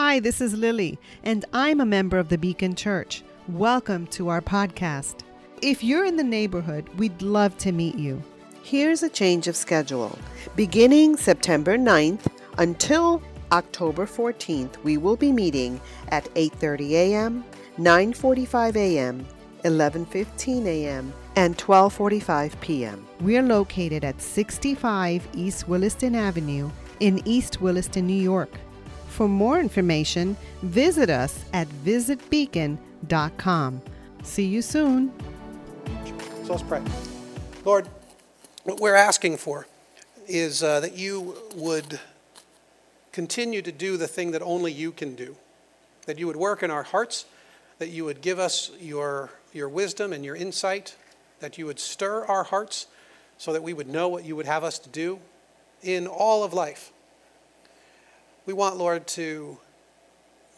Hi, this is Lily, and I'm a member of the Beacon Church. Welcome to our podcast. If you're in the neighborhood, we'd love to meet you. Here's a change of schedule. Beginning September 9th until October 14th, we will be meeting at 8:30 a.m., 9:45 a.m., 11:15 a.m., and 12:45 p.m. We're located at 65 East Williston Avenue in East Williston, New York. For more information, visit us at visitbeacon.com. See you soon. So let's pray. Lord, what we're asking for is uh, that you would continue to do the thing that only you can do, that you would work in our hearts, that you would give us your, your wisdom and your insight, that you would stir our hearts so that we would know what you would have us to do in all of life. We want, Lord, to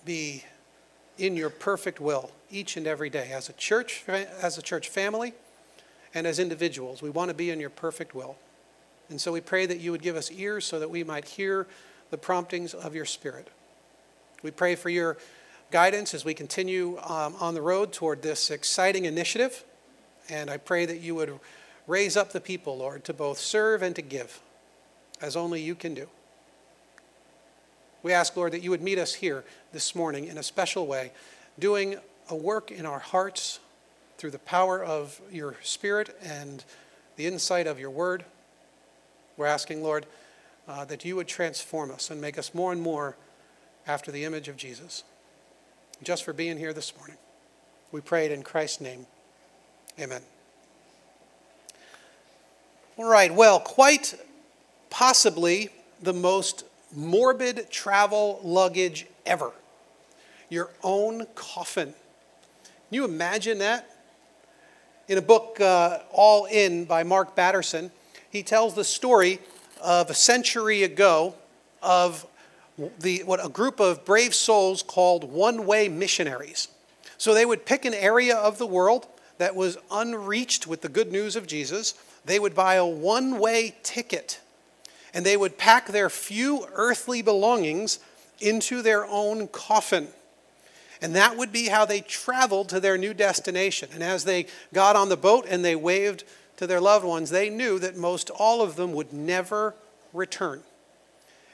be in your perfect will each and every day as a church, as a church family, and as individuals. We want to be in your perfect will. And so we pray that you would give us ears so that we might hear the promptings of your Spirit. We pray for your guidance as we continue um, on the road toward this exciting initiative. And I pray that you would raise up the people, Lord, to both serve and to give, as only you can do. We ask, Lord, that you would meet us here this morning in a special way, doing a work in our hearts through the power of your Spirit and the insight of your word. We're asking, Lord, uh, that you would transform us and make us more and more after the image of Jesus. Just for being here this morning. We pray it in Christ's name. Amen. All right, well, quite possibly the most morbid travel luggage ever your own coffin. Can you imagine that? In a book, uh, All In by Mark Batterson, he tells the story of a century ago of the, what a group of brave souls called one way missionaries. So they would pick an area of the world that was unreached with the good news of Jesus. They would buy a one way ticket and they would pack their few earthly belongings into their own coffin. And that would be how they traveled to their new destination. And as they got on the boat and they waved to their loved ones, they knew that most all of them would never return.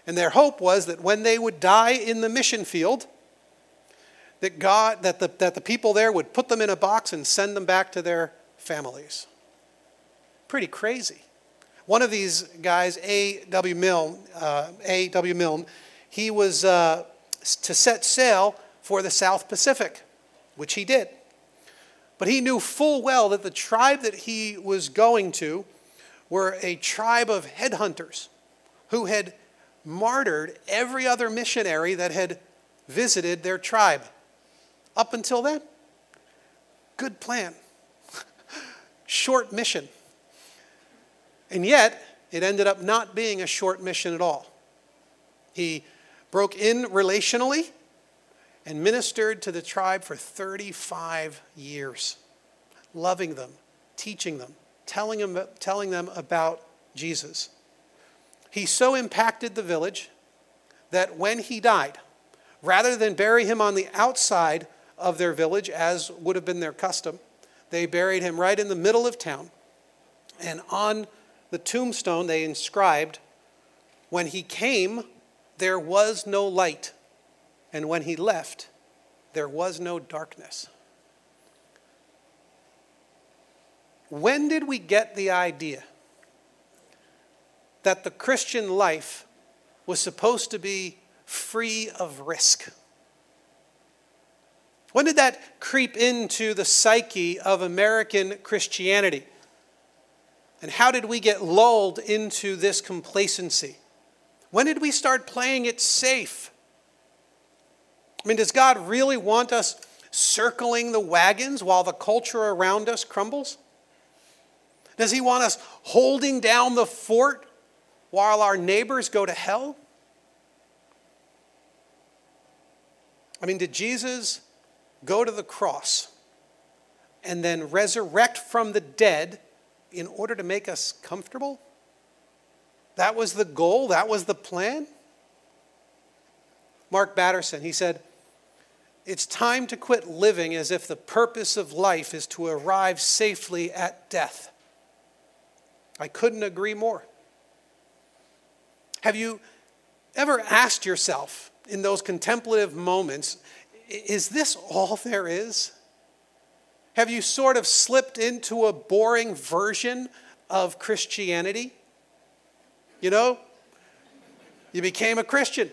And their hope was that when they would die in the mission field, that God, that the, that the people there would put them in a box and send them back to their families. Pretty crazy. One of these guys, A.W. Milne, uh, A.W. Milne, he was uh, to set sail for the South Pacific, which he did. But he knew full well that the tribe that he was going to were a tribe of headhunters who had martyred every other missionary that had visited their tribe. Up until then, good plan. Short mission. And yet, it ended up not being a short mission at all. He broke in relationally and ministered to the tribe for 35 years, loving them, teaching them, telling them, telling them about Jesus. He so impacted the village that when he died, rather than bury him on the outside of their village, as would have been their custom, they buried him right in the middle of town. And on the tombstone, they inscribed, When he came, there was no light, and when he left, there was no darkness. When did we get the idea that the Christian life was supposed to be free of risk? When did that creep into the psyche of American Christianity? And how did we get lulled into this complacency? When did we start playing it safe? I mean, does God really want us circling the wagons while the culture around us crumbles? Does He want us holding down the fort while our neighbors go to hell? I mean, did Jesus go to the cross and then resurrect from the dead in order to make us comfortable? That was the goal, that was the plan. Mark Batterson. He said, It's time to quit living as if the purpose of life is to arrive safely at death. I couldn't agree more. Have you ever asked yourself in those contemplative moments, is this all there is? Have you sort of slipped into a boring version of Christianity? You know, you became a Christian.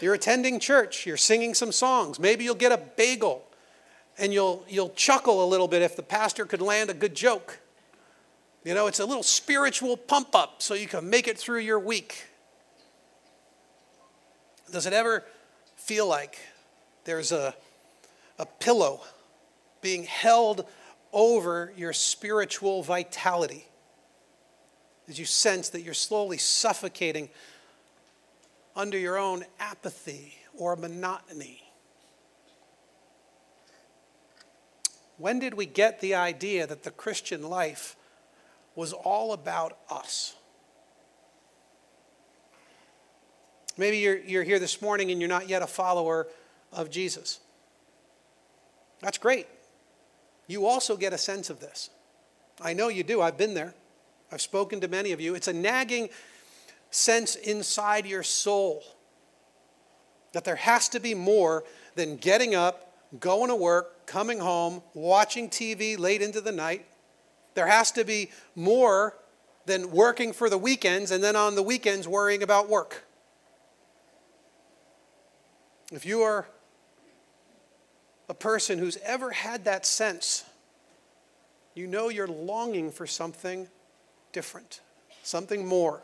You're attending church, you're singing some songs. Maybe you'll get a bagel and you'll, you'll chuckle a little bit if the pastor could land a good joke. You know, it's a little spiritual pump up so you can make it through your week. Does it ever feel like there's a, a pillow being held over your spiritual vitality? As you sense that you're slowly suffocating under your own apathy or monotony? When did we get the idea that the Christian life was all about us. Maybe you're, you're here this morning and you're not yet a follower of Jesus. That's great. You also get a sense of this. I know you do. I've been there. I've spoken to many of you. It's a nagging sense inside your soul that there has to be more than getting up, going to work, coming home, watching TV late into the night, there has to be more than working for the weekends and then on the weekends worrying about work. If you are a person who's ever had that sense, you know you're longing for something different, something more.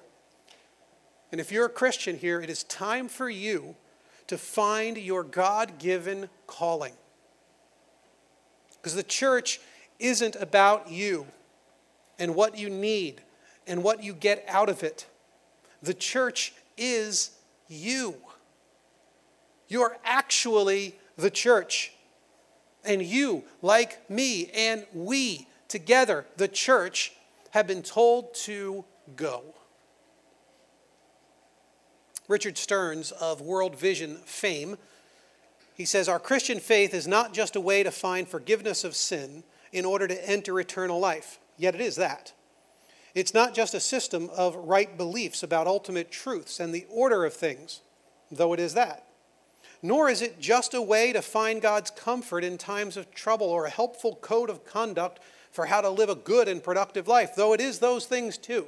And if you're a Christian here, it is time for you to find your God given calling. Because the church isn't about you and what you need and what you get out of it. The church is you. You're actually the church. And you, like me and we together, the church, have been told to go. Richard Stearns of World Vision fame, he says, Our Christian faith is not just a way to find forgiveness of sin in order to enter eternal life. Yet it is that. It's not just a system of right beliefs about ultimate truths and the order of things, though it is that. Nor is it just a way to find God's comfort in times of trouble or a helpful code of conduct for how to live a good and productive life, though it is those things too.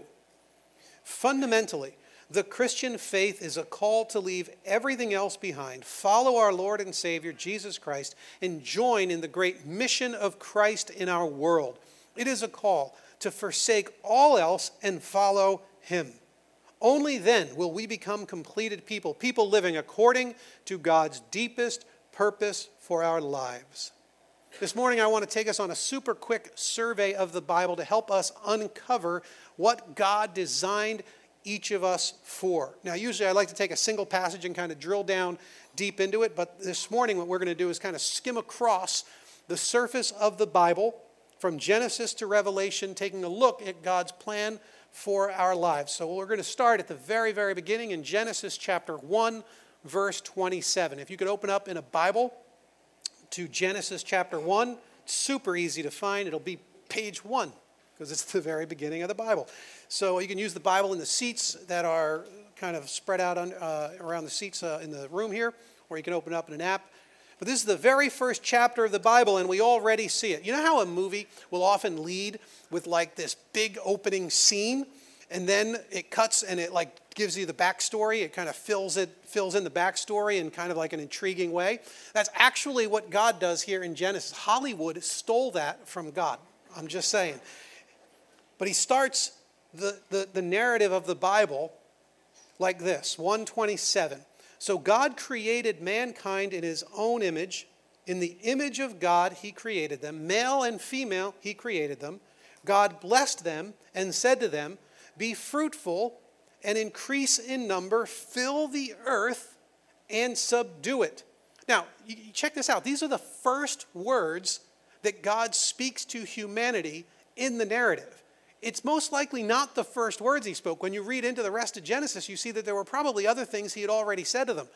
Fundamentally, the Christian faith is a call to leave everything else behind, follow our Lord and Savior, Jesus Christ, and join in the great mission of Christ in our world. It is a call to forsake all else and follow Him. Only then will we become completed people, people living according to God's deepest purpose for our lives. This morning, I want to take us on a super quick survey of the Bible to help us uncover what God designed each of us for. Now, usually I like to take a single passage and kind of drill down deep into it, but this morning, what we're going to do is kind of skim across the surface of the Bible from Genesis to Revelation, taking a look at God's plan for our lives. So we're going to start at the very, very beginning in Genesis chapter 1, verse 27. If you could open up in a Bible to Genesis chapter 1, super easy to find. It'll be page 1 because it's the very beginning of the Bible. So you can use the Bible in the seats that are kind of spread out on, uh, around the seats uh, in the room here, or you can open up in an app. But this is the very first chapter of the Bible, and we already see it. You know how a movie will often lead with like this big opening scene, and then it cuts and it like gives you the backstory. It kind of fills it fills in the backstory in kind of like an intriguing way. That's actually what God does here in Genesis. Hollywood stole that from God. I'm just saying. But he starts the, the, the narrative of the Bible like this 127. So God created mankind in his own image. In the image of God, he created them. Male and female, he created them. God blessed them and said to them, Be fruitful and increase in number, fill the earth and subdue it. Now, check this out. These are the first words that God speaks to humanity in the narrative. It's most likely not the first words he spoke. When you read into the rest of Genesis, you see that there were probably other things he had already said to them.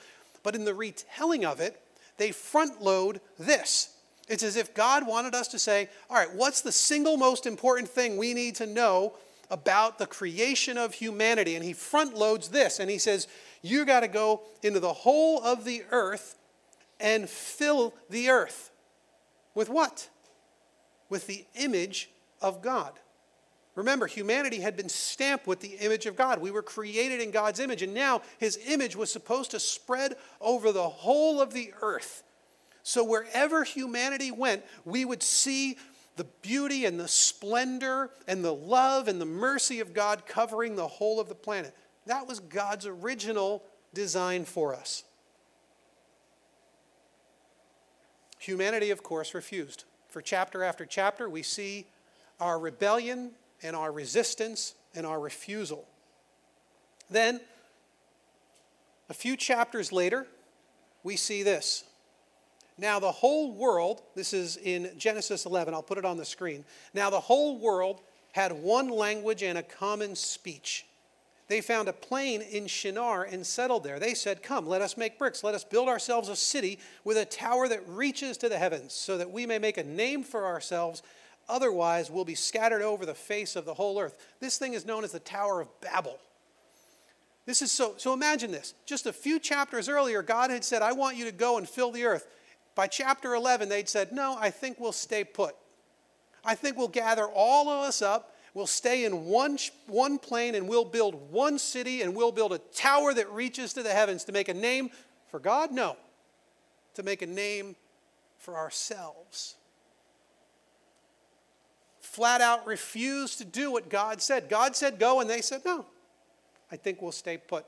But in the retelling of it, they front load this. It's as if God wanted us to say, all right, what's the single most important thing we need to know about the creation of humanity? And he front loads this and he says, you got to go into the whole of the earth and fill the earth. With what? With the image of God. Remember, humanity had been stamped with the image of God. We were created in God's image, and now his image was supposed to spread over the whole of the earth. So wherever humanity went, we would see the beauty and the splendor and the love and the mercy of God covering the whole of the planet. That was God's original design for us. Humanity, of course, refused. For chapter after chapter, we see our rebellion and our resistance and our refusal. Then, a few chapters later, we see this. Now, the whole world, this is in Genesis 11, I'll put it on the screen. Now, the whole world had one language and a common speech. They found a plain in Shinar and settled there. They said, Come, let us make bricks. Let us build ourselves a city with a tower that reaches to the heavens, so that we may make a name for ourselves Otherwise, we'll be scattered over the face of the whole earth. This thing is known as the Tower of Babel. This is so, so imagine this. Just a few chapters earlier, God had said, I want you to go and fill the earth. By chapter 11, they'd said, No, I think we'll stay put. I think we'll gather all of us up. We'll stay in one, one plain and we'll build one city and we'll build a tower that reaches to the heavens to make a name for God? No. To make a name for ourselves flat out refused to do what God said. God said go, and they said no. I think we'll stay put.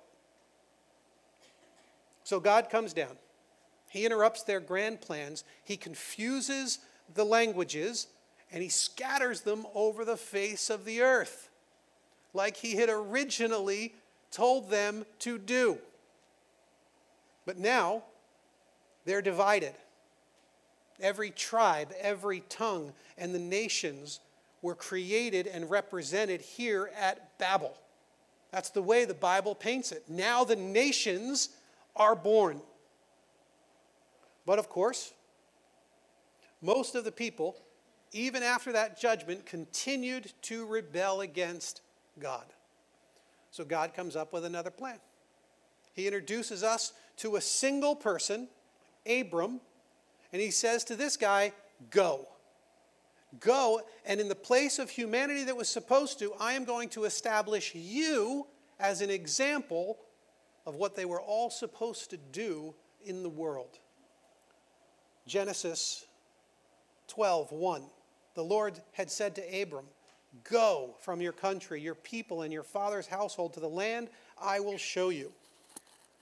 So God comes down. He interrupts their grand plans. He confuses the languages and he scatters them over the face of the earth like he had originally told them to do. But now they're divided. Every tribe, every tongue, and the nations were created and represented here at Babel. That's the way the Bible paints it. Now the nations are born. But of course, most of the people, even after that judgment, continued to rebel against God. So God comes up with another plan. He introduces us to a single person, Abram, and he says to this guy, Go. Go, and in the place of humanity that was supposed to, I am going to establish you as an example of what they were all supposed to do in the world. Genesis 12, 1. The Lord had said to Abram, Go from your country, your people, and your father's household to the land I will show you.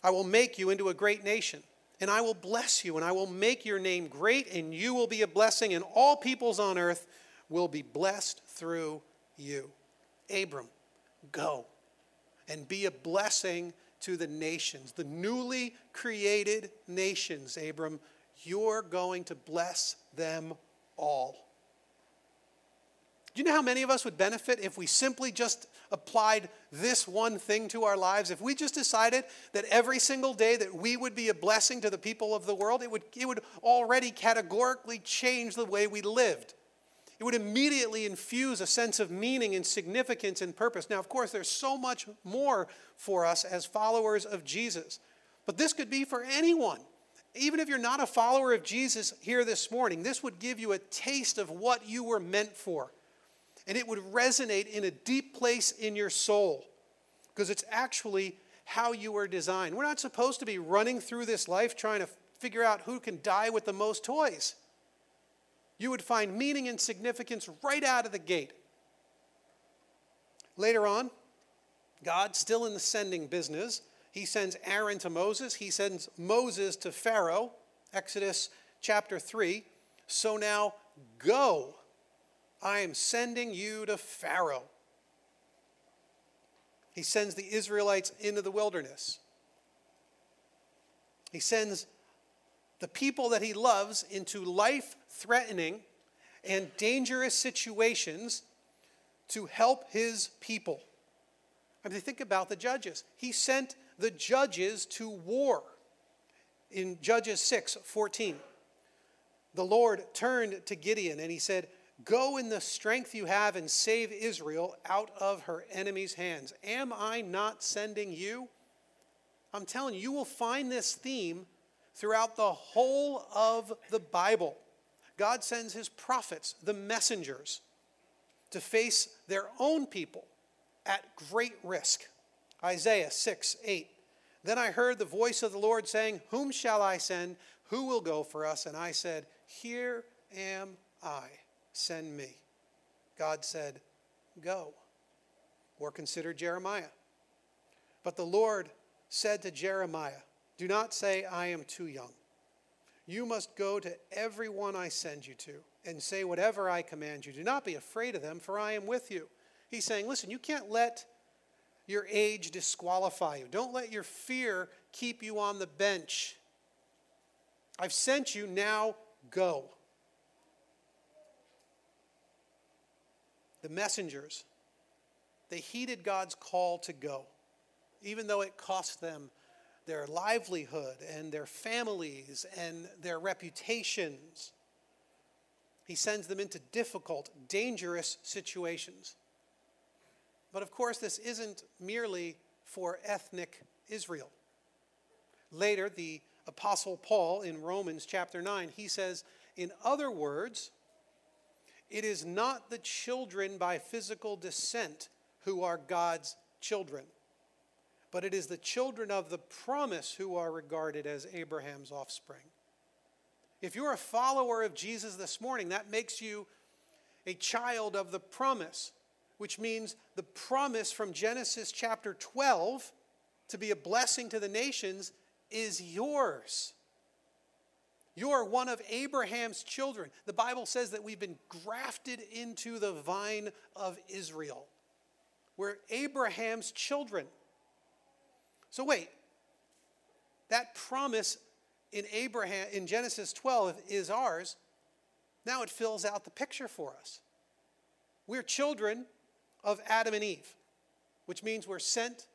I will make you into a great nation and I will bless you, and I will make your name great, and you will be a blessing, and all peoples on earth will be blessed through you. Abram, go and be a blessing to the nations, the newly created nations, Abram. You're going to bless them all. Do you know how many of us would benefit if we simply just applied this one thing to our lives? If we just decided that every single day that we would be a blessing to the people of the world, it would, it would already categorically change the way we lived. It would immediately infuse a sense of meaning and significance and purpose. Now, of course, there's so much more for us as followers of Jesus, but this could be for anyone. Even if you're not a follower of Jesus here this morning, this would give you a taste of what you were meant for and it would resonate in a deep place in your soul because it's actually how you were designed. We're not supposed to be running through this life trying to figure out who can die with the most toys. You would find meaning and significance right out of the gate. Later on, God, still in the sending business, he sends Aaron to Moses, he sends Moses to Pharaoh, Exodus chapter 3. So now go I am sending you to Pharaoh. He sends the Israelites into the wilderness. He sends the people that he loves into life threatening and dangerous situations to help his people. I mean, think about the judges. He sent the judges to war. In Judges 6 14, the Lord turned to Gideon and he said, Go in the strength you have and save Israel out of her enemies' hands. Am I not sending you? I'm telling you, you will find this theme throughout the whole of the Bible. God sends his prophets, the messengers, to face their own people at great risk. Isaiah 6 8. Then I heard the voice of the Lord saying, Whom shall I send? Who will go for us? And I said, Here am I send me. God said, Go. Or consider Jeremiah. But the Lord said to Jeremiah, Do not say, I am too young. You must go to everyone I send you to and say whatever I command you. Do not be afraid of them, for I am with you. He's saying, Listen, you can't let your age disqualify you. Don't let your fear keep you on the bench. I've sent you, now go. The messengers, they heeded God's call to go, even though it cost them their livelihood and their families and their reputations. He sends them into difficult, dangerous situations. But of course, this isn't merely for ethnic Israel. Later, the Apostle Paul in Romans chapter 9, he says, In other words, it is not the children by physical descent who are God's children, but it is the children of the promise who are regarded as Abraham's offspring. If you're a follower of Jesus this morning, that makes you a child of the promise, which means the promise from Genesis chapter 12 to be a blessing to the nations is yours. You're one of Abraham's children. The Bible says that we've been grafted into the vine of Israel. We're Abraham's children. So wait, that promise in Abraham in Genesis 12 is ours. Now it fills out the picture for us. We're children of Adam and Eve, which means we're sent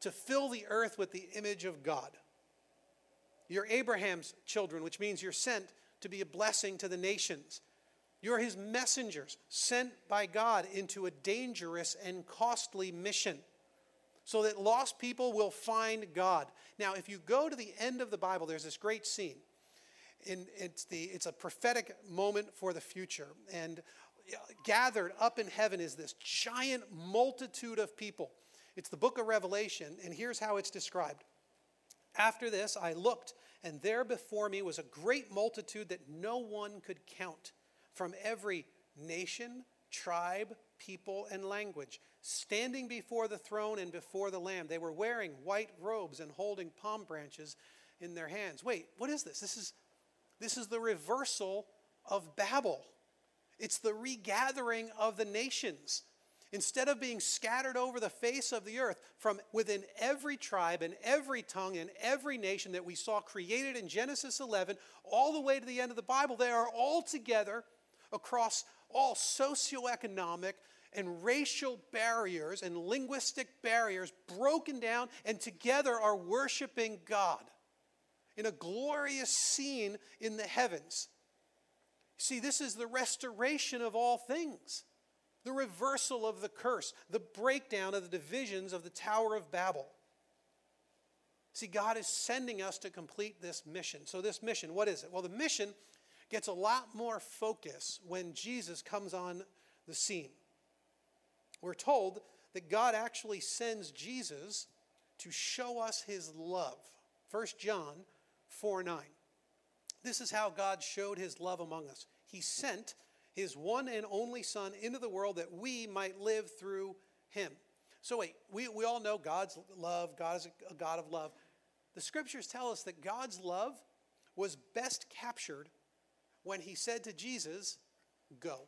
to fill the earth with the image of God. You're Abraham's children, which means you're sent to be a blessing to the nations. You're his messengers, sent by God into a dangerous and costly mission so that lost people will find God. Now, if you go to the end of the Bible, there's this great scene. It's, the, it's a prophetic moment for the future. And uh, gathered up in heaven is this giant multitude of people. It's the book of Revelation, and here's how it's described after this, I looked, and there before me was a great multitude that no one could count from every nation, tribe, people, and language, standing before the throne and before the Lamb. They were wearing white robes and holding palm branches in their hands. Wait, what is this? This is, this is the reversal of Babel. It's the regathering of the nations. Instead of being scattered over the face of the earth from within every tribe and every tongue and every nation that we saw created in Genesis 11, all the way to the end of the Bible, they are all together across all socioeconomic and racial barriers and linguistic barriers broken down and together are worshiping God in a glorious scene in the heavens. See, this is the restoration of all things the reversal of the curse, the breakdown of the divisions of the Tower of Babel. See, God is sending us to complete this mission. So, this mission, what is it? Well, the mission gets a lot more focus when Jesus comes on the scene. We're told that God actually sends Jesus to show us his love. 1 John 4 9. This is how God showed his love among us. He sent his one and only Son into the world that we might live through him. So, wait, we, we all know God's love, God is a God of love. The scriptures tell us that God's love was best captured when he said to Jesus, Go.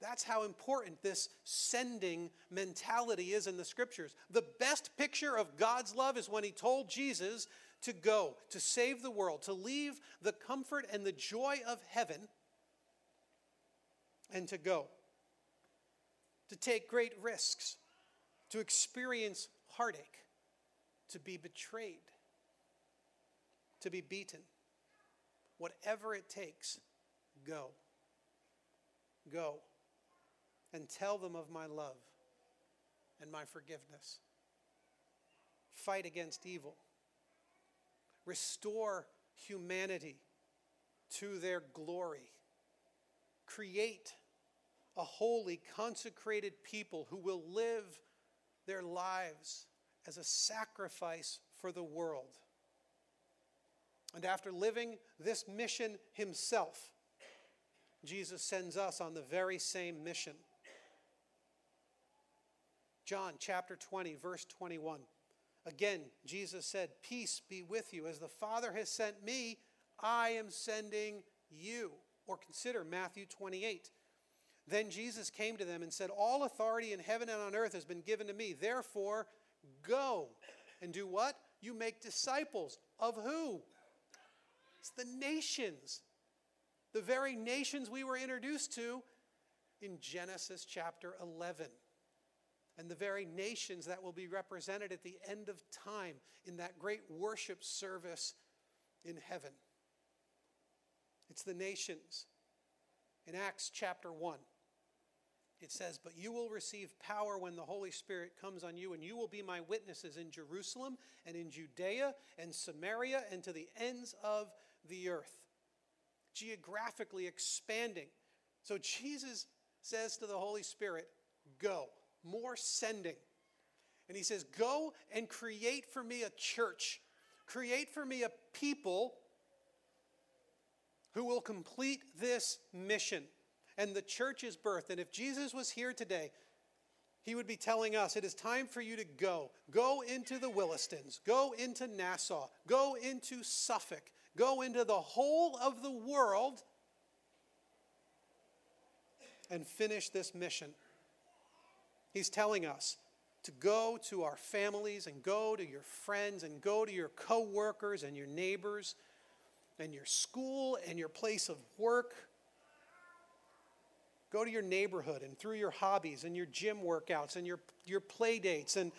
That's how important this sending mentality is in the scriptures. The best picture of God's love is when he told Jesus to go, to save the world, to leave the comfort and the joy of heaven and to go. to take great risks, to experience heartache, to be betrayed, to be beaten. Whatever it takes, go. Go and tell them of my love and my forgiveness. Fight against evil. Restore humanity to their glory. Create a holy, consecrated people who will live their lives as a sacrifice for the world. And after living this mission himself, Jesus sends us on the very same mission. John chapter 20, verse 21. Again, Jesus said, Peace be with you. As the Father has sent me, I am sending you. Or consider Matthew 28. Then Jesus came to them and said, All authority in heaven and on earth has been given to me. Therefore, go and do what? You make disciples of who? It's the nations. The very nations we were introduced to in Genesis chapter 11. And the very nations that will be represented at the end of time in that great worship service in heaven. It's the nations. In Acts chapter 1, it says, But you will receive power when the Holy Spirit comes on you, and you will be my witnesses in Jerusalem and in Judea and Samaria and to the ends of the earth. Geographically expanding. So Jesus says to the Holy Spirit, Go, more sending. And he says, Go and create for me a church, create for me a people who will complete this mission and the church's birth. And if Jesus was here today, he would be telling us it is time for you to go. Go into the Willistons, go into Nassau, go into Suffolk, go into the whole of the world and finish this mission. He's telling us to go to our families and go to your friends and go to your coworkers and your neighbors and your school and your place of work Go to your neighborhood and through your hobbies and your gym workouts and your, your play dates and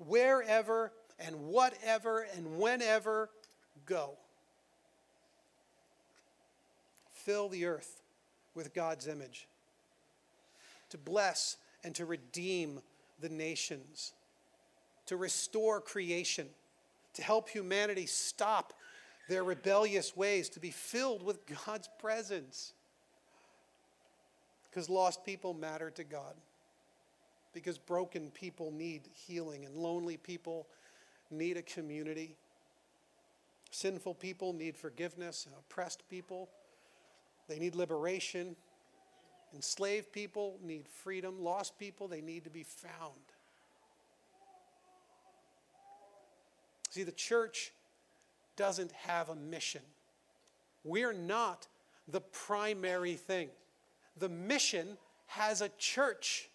wherever and whatever and whenever, go. Fill the earth with God's image. To bless and to redeem the nations. To restore creation. To help humanity stop their rebellious ways. To be filled with God's presence because lost people matter to God. Because broken people need healing, and lonely people need a community. Sinful people need forgiveness, and oppressed people, they need liberation. Enslaved people need freedom. Lost people, they need to be found. See, the church doesn't have a mission. We're not the primary thing the mission has a church.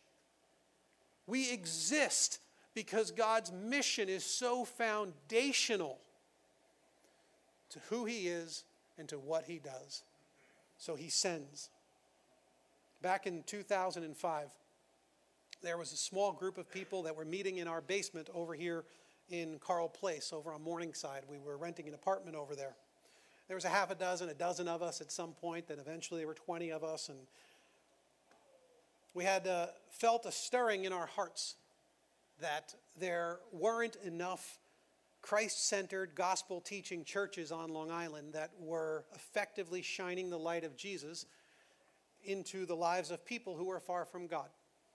We exist because God's mission is so foundational to who He is and to what He does. So He sends. Back in 2005, there was a small group of people that were meeting in our basement over here in Carle Place, over on Morningside. We were renting an apartment over there. There was a half a dozen, a dozen of us at some point, then eventually there were 20 of us, and we had uh, felt a stirring in our hearts that there weren't enough Christ centered, gospel teaching churches on Long Island that were effectively shining the light of Jesus into the lives of people who were far from God.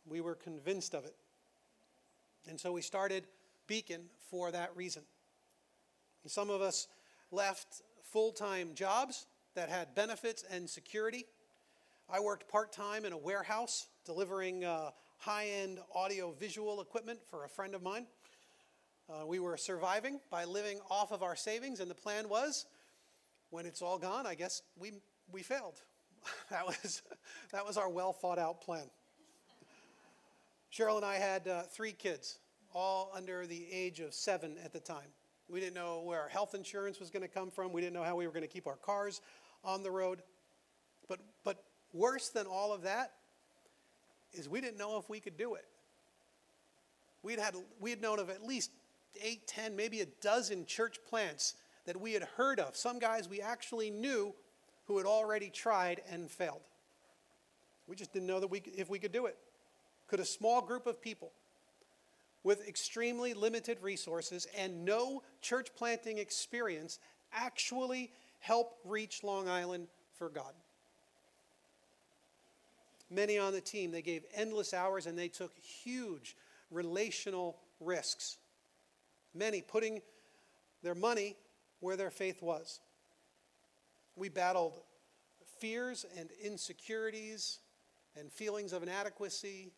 We were convinced of it. And so we started Beacon for that reason. And some of us left full time jobs that had benefits and security. I worked part time in a warehouse delivering uh, high end audio visual equipment for a friend of mine. Uh, we were surviving by living off of our savings, and the plan was when it's all gone, I guess we, we failed. that, was, that was our well thought out plan. Cheryl and I had uh, three kids, all under the age of seven at the time. We didn't know where our health insurance was going to come from. We didn't know how we were going to keep our cars on the road. But, but worse than all of that, is we didn't know if we could do it. We'd had we had known of at least eight, ten, maybe a dozen church plants that we had heard of. Some guys we actually knew who had already tried and failed. We just didn't know that we, if we could do it. Could a small group of people with extremely limited resources and no church planting experience actually help reach Long Island for God? Many on the team, they gave endless hours and they took huge relational risks. Many putting their money where their faith was. We battled fears and insecurities and feelings of inadequacy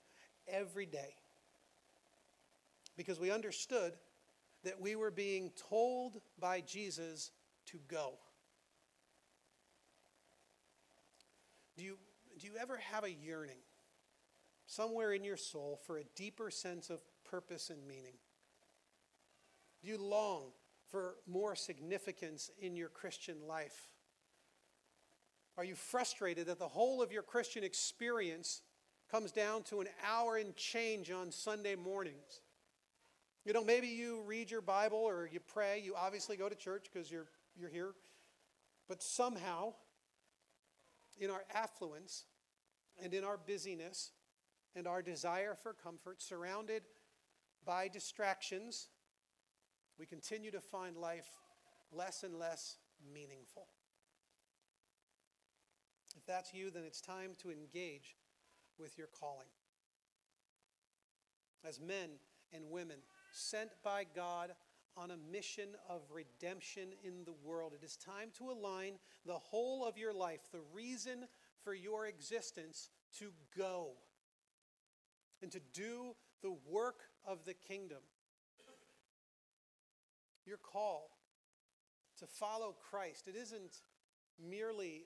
every day because we understood that we were being told by Jesus to go. Do you, do you ever have a yearning somewhere in your soul for a deeper sense of purpose and meaning? Do you long for more significance in your Christian life? Are you frustrated that the whole of your Christian experience comes down to an hour and change on Sunday mornings? You know, maybe you read your Bible or you pray. You obviously go to church because you're, you're here. But somehow, in our affluence and in our busyness and our desire for comfort, surrounded by distractions, we continue to find life less and less meaningful. If that's you, then it's time to engage with your calling. As men and women sent by God on a mission of redemption in the world, it is time to align the whole of your life, the reason for your existence, to go and to do the work of the kingdom. Your call to follow Christ, it isn't merely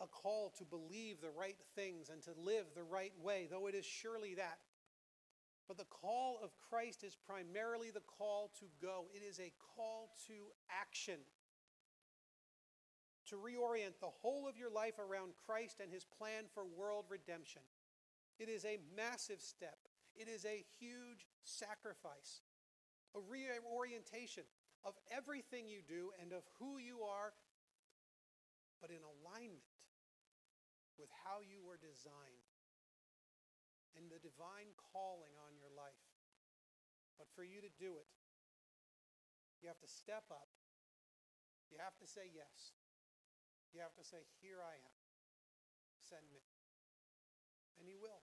a call to believe the right things and to live the right way, though it is surely that. But the call of Christ is primarily the call to go, it is a call to action. To reorient the whole of your life around Christ and his plan for world redemption. It is a massive step, it is a huge sacrifice, a reorientation of everything you do and of who you are but in alignment with how you were designed and the divine calling on your life. But for you to do it, you have to step up. You have to say yes. You have to say, Here I am. Send me. And He will.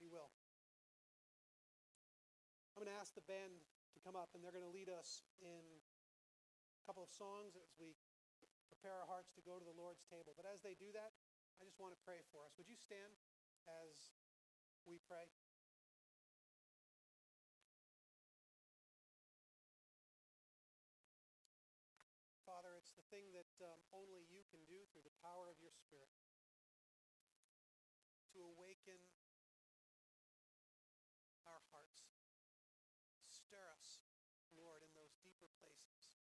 He will. I'm going to ask the band to come up, and they're going to lead us in a couple of songs as we prepare our hearts to go to the Lord's table. But as they do that, I just want to pray for us. Would you stand as we pray? Father, it's the thing that um, only you can do through the power of your Spirit to awaken our hearts. Stir us, Lord, in those deeper places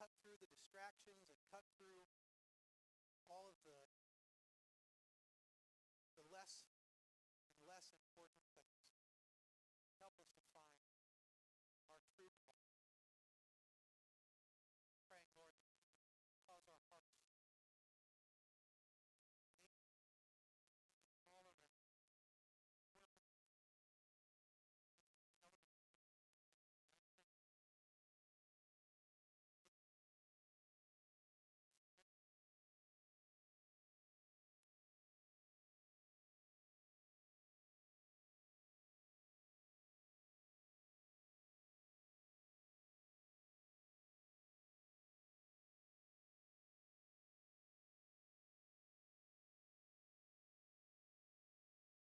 cut through the distractions and cut through all of the,